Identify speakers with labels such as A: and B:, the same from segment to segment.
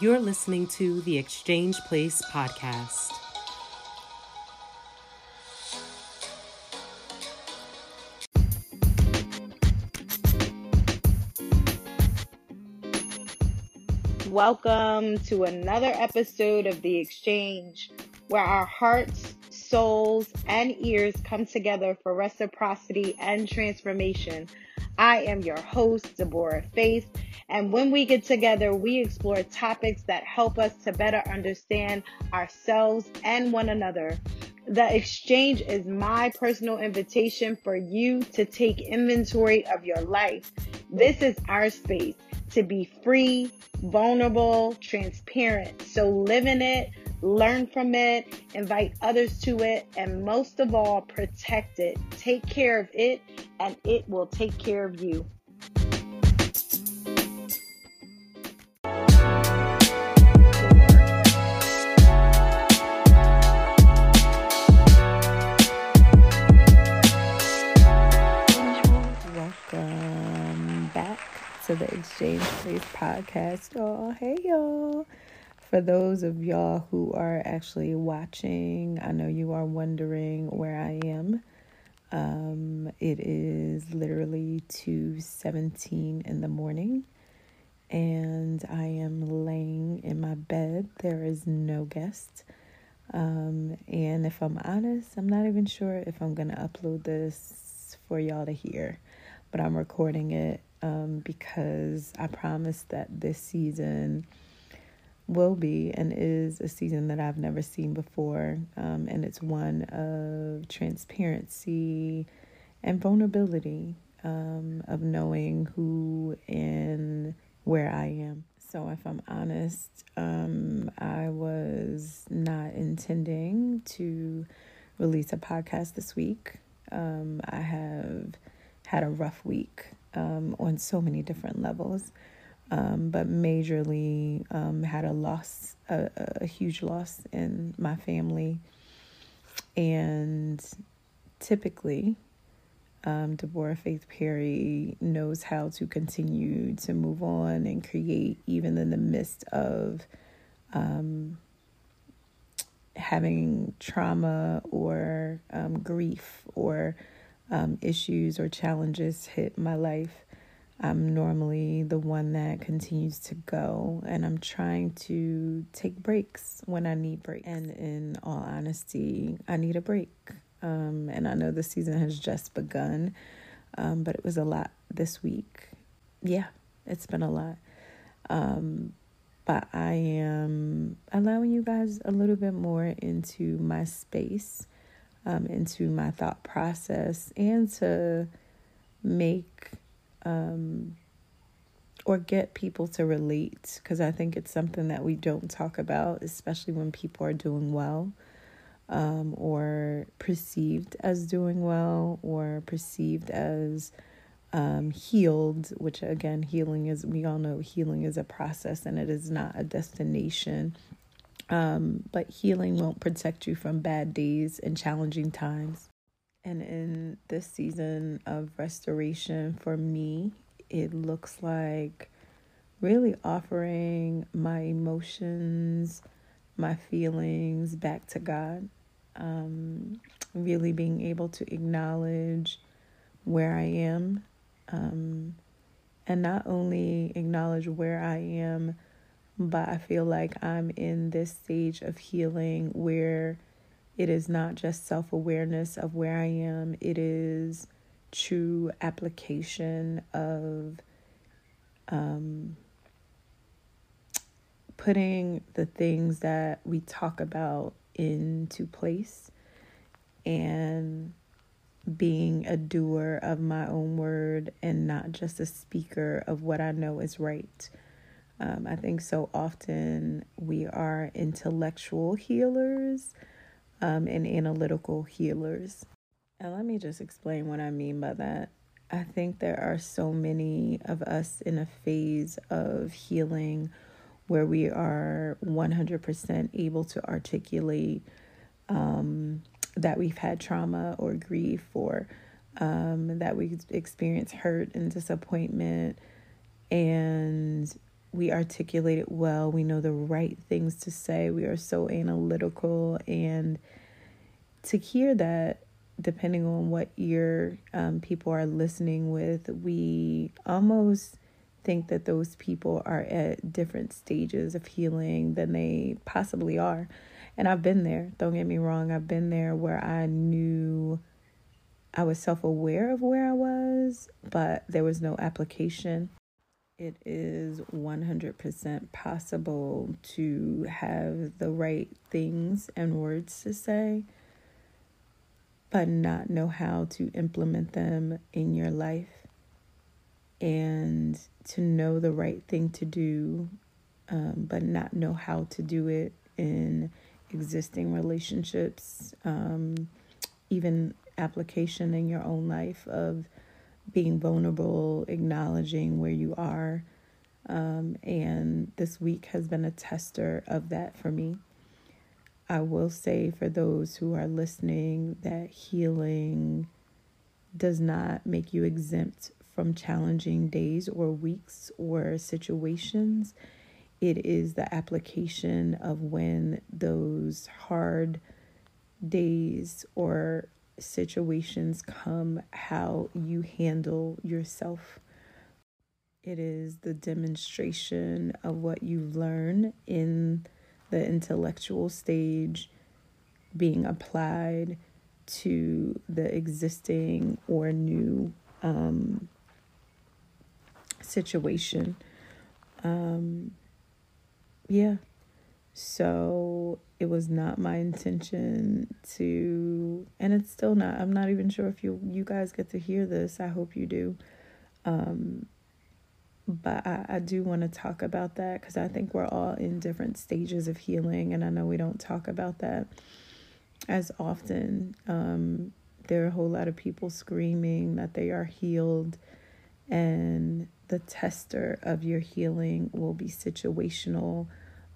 A: You're listening to the Exchange Place podcast.
B: Welcome to another episode of The Exchange, where our hearts, souls, and ears come together for reciprocity and transformation. I am your host, Deborah Faith, and when we get together, we explore topics that help us to better understand ourselves and one another. The exchange is my personal invitation for you to take inventory of your life. This is our space to be free, vulnerable, transparent. So live in it, learn from it, invite others to it, and most of all, protect it. Take care of it, and it will take care of you.
C: Welcome back to the Exchange Place podcast, y'all. Hey, y'all. For those of y'all who are actually watching, I know you are wondering where I am. Um, it is literally 2:17 in the morning, and I am laying in my bed. There is no guest. Um, and if I'm honest, I'm not even sure if I'm gonna upload this for y'all to hear but I'm recording it um, because I promised that this season will be and is a season that I've never seen before. Um, and it's one of transparency and vulnerability, um, of knowing who and where I am. So, if I'm honest, um, I was not intending to release a podcast this week. Um, I have had a rough week um, on so many different levels, um, but majorly um, had a loss, a, a huge loss in my family. And typically, um, Deborah Faith Perry knows how to continue to move on and create, even in the midst of um, having trauma or um, grief or um, issues or challenges hit my life, I'm normally the one that continues to go, and I'm trying to take breaks when I need breaks. And in all honesty, I need a break. Um, and I know the season has just begun, um, but it was a lot this week. Yeah, it's been a lot. Um, but I am allowing you guys a little bit more into my space um, into my thought process and to make um, or get people to relate because I think it's something that we don't talk about, especially when people are doing well um, or perceived as doing well or perceived as um, healed, which again, healing is, we all know healing is a process and it is not a destination. Um, but healing won't protect you from bad days and challenging times. And in this season of restoration for me, it looks like really offering my emotions, my feelings back to God. Um, really being able to acknowledge where I am, um, and not only acknowledge where I am but I feel like I'm in this stage of healing where it is not just self awareness of where I am, it is true application of um, putting the things that we talk about into place and being a doer of my own word and not just a speaker of what I know is right. Um, I think so often we are intellectual healers um, and analytical healers. And let me just explain what I mean by that. I think there are so many of us in a phase of healing where we are 100% able to articulate um, that we've had trauma or grief or um, that we've experienced hurt and disappointment. And we articulate it well. We know the right things to say. We are so analytical. And to hear that, depending on what ear um, people are listening with, we almost think that those people are at different stages of healing than they possibly are. And I've been there. Don't get me wrong. I've been there where I knew I was self aware of where I was, but there was no application. It is 100% possible to have the right things and words to say, but not know how to implement them in your life. And to know the right thing to do, um, but not know how to do it in existing relationships, um, even application in your own life of being vulnerable, acknowledging where you are. Um, and this week has been a tester of that for me. I will say for those who are listening that healing does not make you exempt from challenging days or weeks or situations. It is the application of when those hard days or situations come, how you handle yourself. It is the demonstration of what you learn in the intellectual stage being applied to the existing or new um, situation. Um, yeah. So it was not my intention to, and it's still not. I'm not even sure if you you guys get to hear this. I hope you do. Um, but I, I do want to talk about that because I think we're all in different stages of healing, and I know we don't talk about that as often. Um, there are a whole lot of people screaming that they are healed, and the tester of your healing will be situational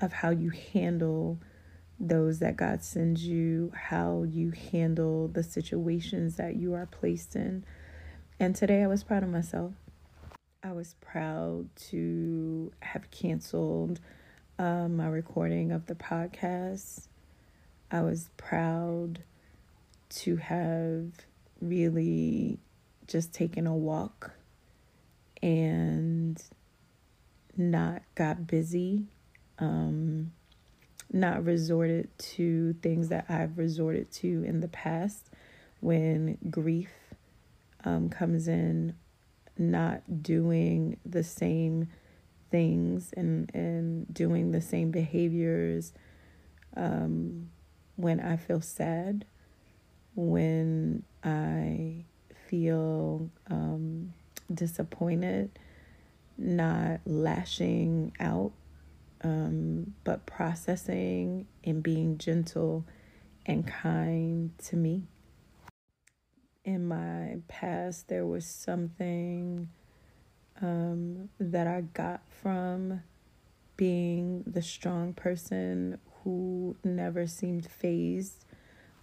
C: of how you handle those that God sends you, how you handle the situations that you are placed in. And today I was proud of myself. I was proud to have canceled um, my recording of the podcast. I was proud to have really just taken a walk and not got busy, um, not resorted to things that I've resorted to in the past when grief um, comes in, not doing the same things and, and doing the same behaviors um, when I feel sad, when I feel um, disappointed, not lashing out, um, but processing and being gentle and kind to me. In my past, there was something um, that I got from being the strong person who never seemed phased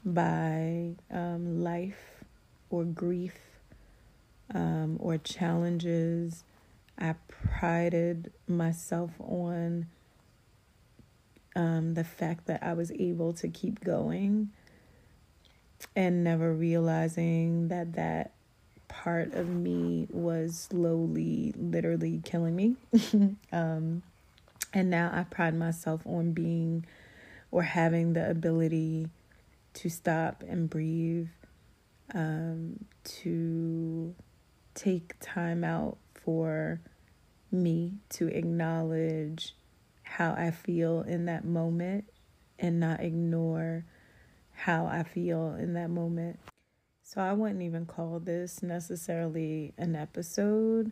C: by um, life or grief um, or challenges. I prided myself on um, the fact that I was able to keep going and never realizing that that part of me was slowly, literally killing me. um, and now I pride myself on being or having the ability to stop and breathe, um, to take time out for me to acknowledge how I feel in that moment and not ignore how I feel in that moment. So I wouldn't even call this necessarily an episode.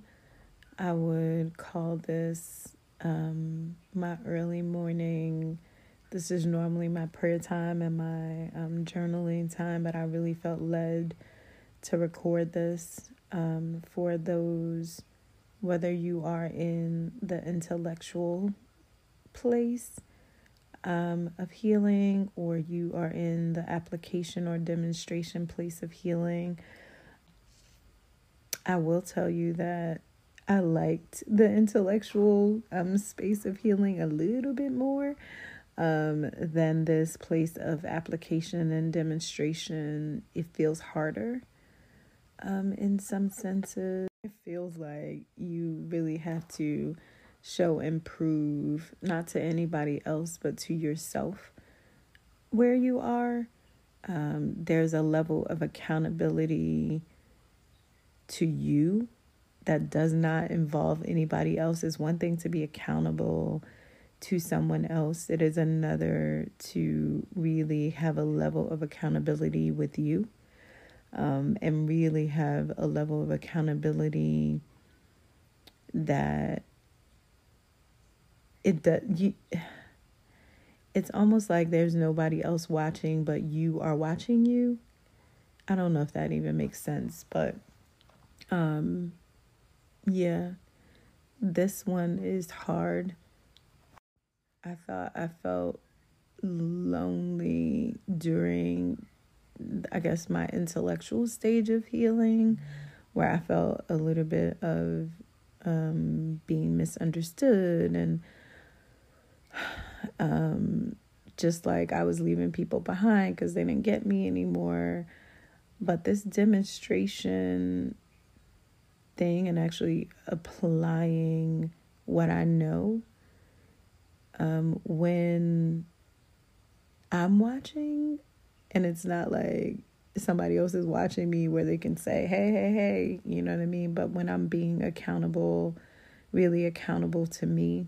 C: I would call this um, my early morning. This is normally my prayer time and my um, journaling time, but I really felt led to record this um, for those, whether you are in the intellectual place um, of healing or you are in the application or demonstration place of healing. I will tell you that I liked the intellectual um, space of healing a little bit more um, than this place of application and demonstration. It feels harder um, in some senses. It feels like you really have to show and prove, not to anybody else, but to yourself where you are. Um, there's a level of accountability to you that does not involve anybody else. It's one thing to be accountable to someone else, it is another to really have a level of accountability with you um, and really have a level of accountability that it does you it's almost like there's nobody else watching but you are watching you i don't know if that even makes sense but um yeah, this one is hard. I thought I felt lonely during, I guess, my intellectual stage of healing, where I felt a little bit of um, being misunderstood and um, just like I was leaving people behind because they didn't get me anymore. But this demonstration thing and actually applying what I know um, when I'm watching, and it's not like somebody else is watching me where they can say, hey, hey, hey, you know what I mean? But when I'm being accountable, really accountable to me,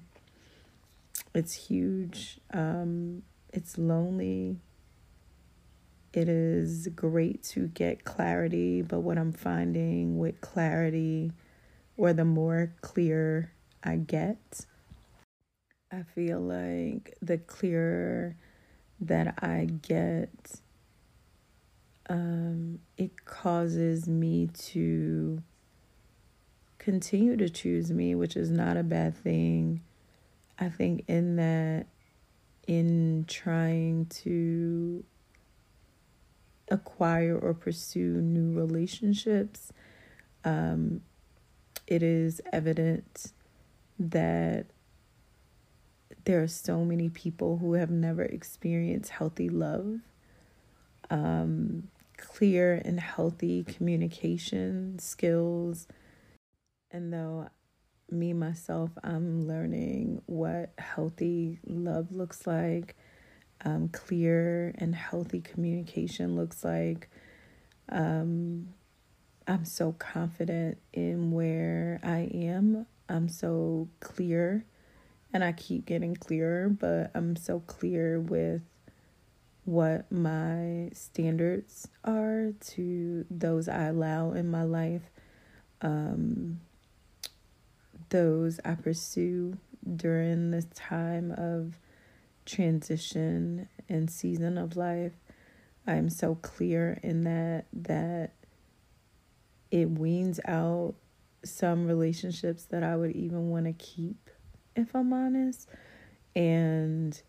C: it's huge. Um, it's lonely. It is great to get clarity, but what I'm finding with clarity, or the more clear I get, I feel like the clearer that I get, um, it causes me to continue to choose me, which is not a bad thing. I think in that, in trying to acquire or pursue new relationships, um, it is evident that there are so many people who have never experienced healthy love, um, clear and healthy communication skills. And though me myself, I'm learning what healthy love looks like um, clear and healthy communication looks like. Um, I'm so confident in where I am. I'm so clear, and I keep getting clearer, but I'm so clear with what my standards are to those I allow in my life, um, those I pursue during this time of transition and season of life, I'm so clear in that that it weans out some relationships that I would even want to keep if I'm honest. And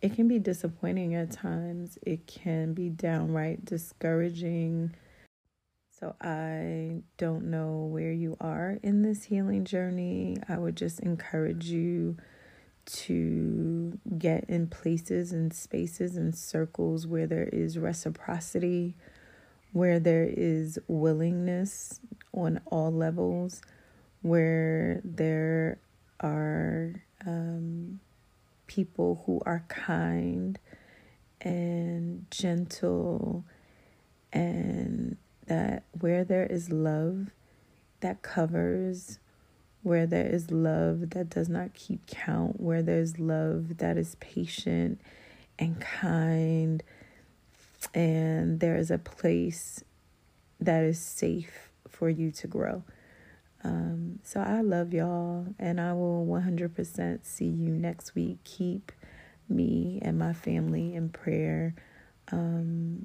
C: it can be disappointing at times. It can be downright discouraging. So I don't know where you are in this healing journey. I would just encourage you to get in places and spaces and circles where there is reciprocity, where there is willingness on all levels, where there are um, people who are kind and gentle, and that where there is love that covers where there is love that does not keep count, where there's love that is patient and kind, and there is a place that is safe for you to grow. Um, so I love y'all, and I will 100% see you next week. Keep me and my family in prayer. Um,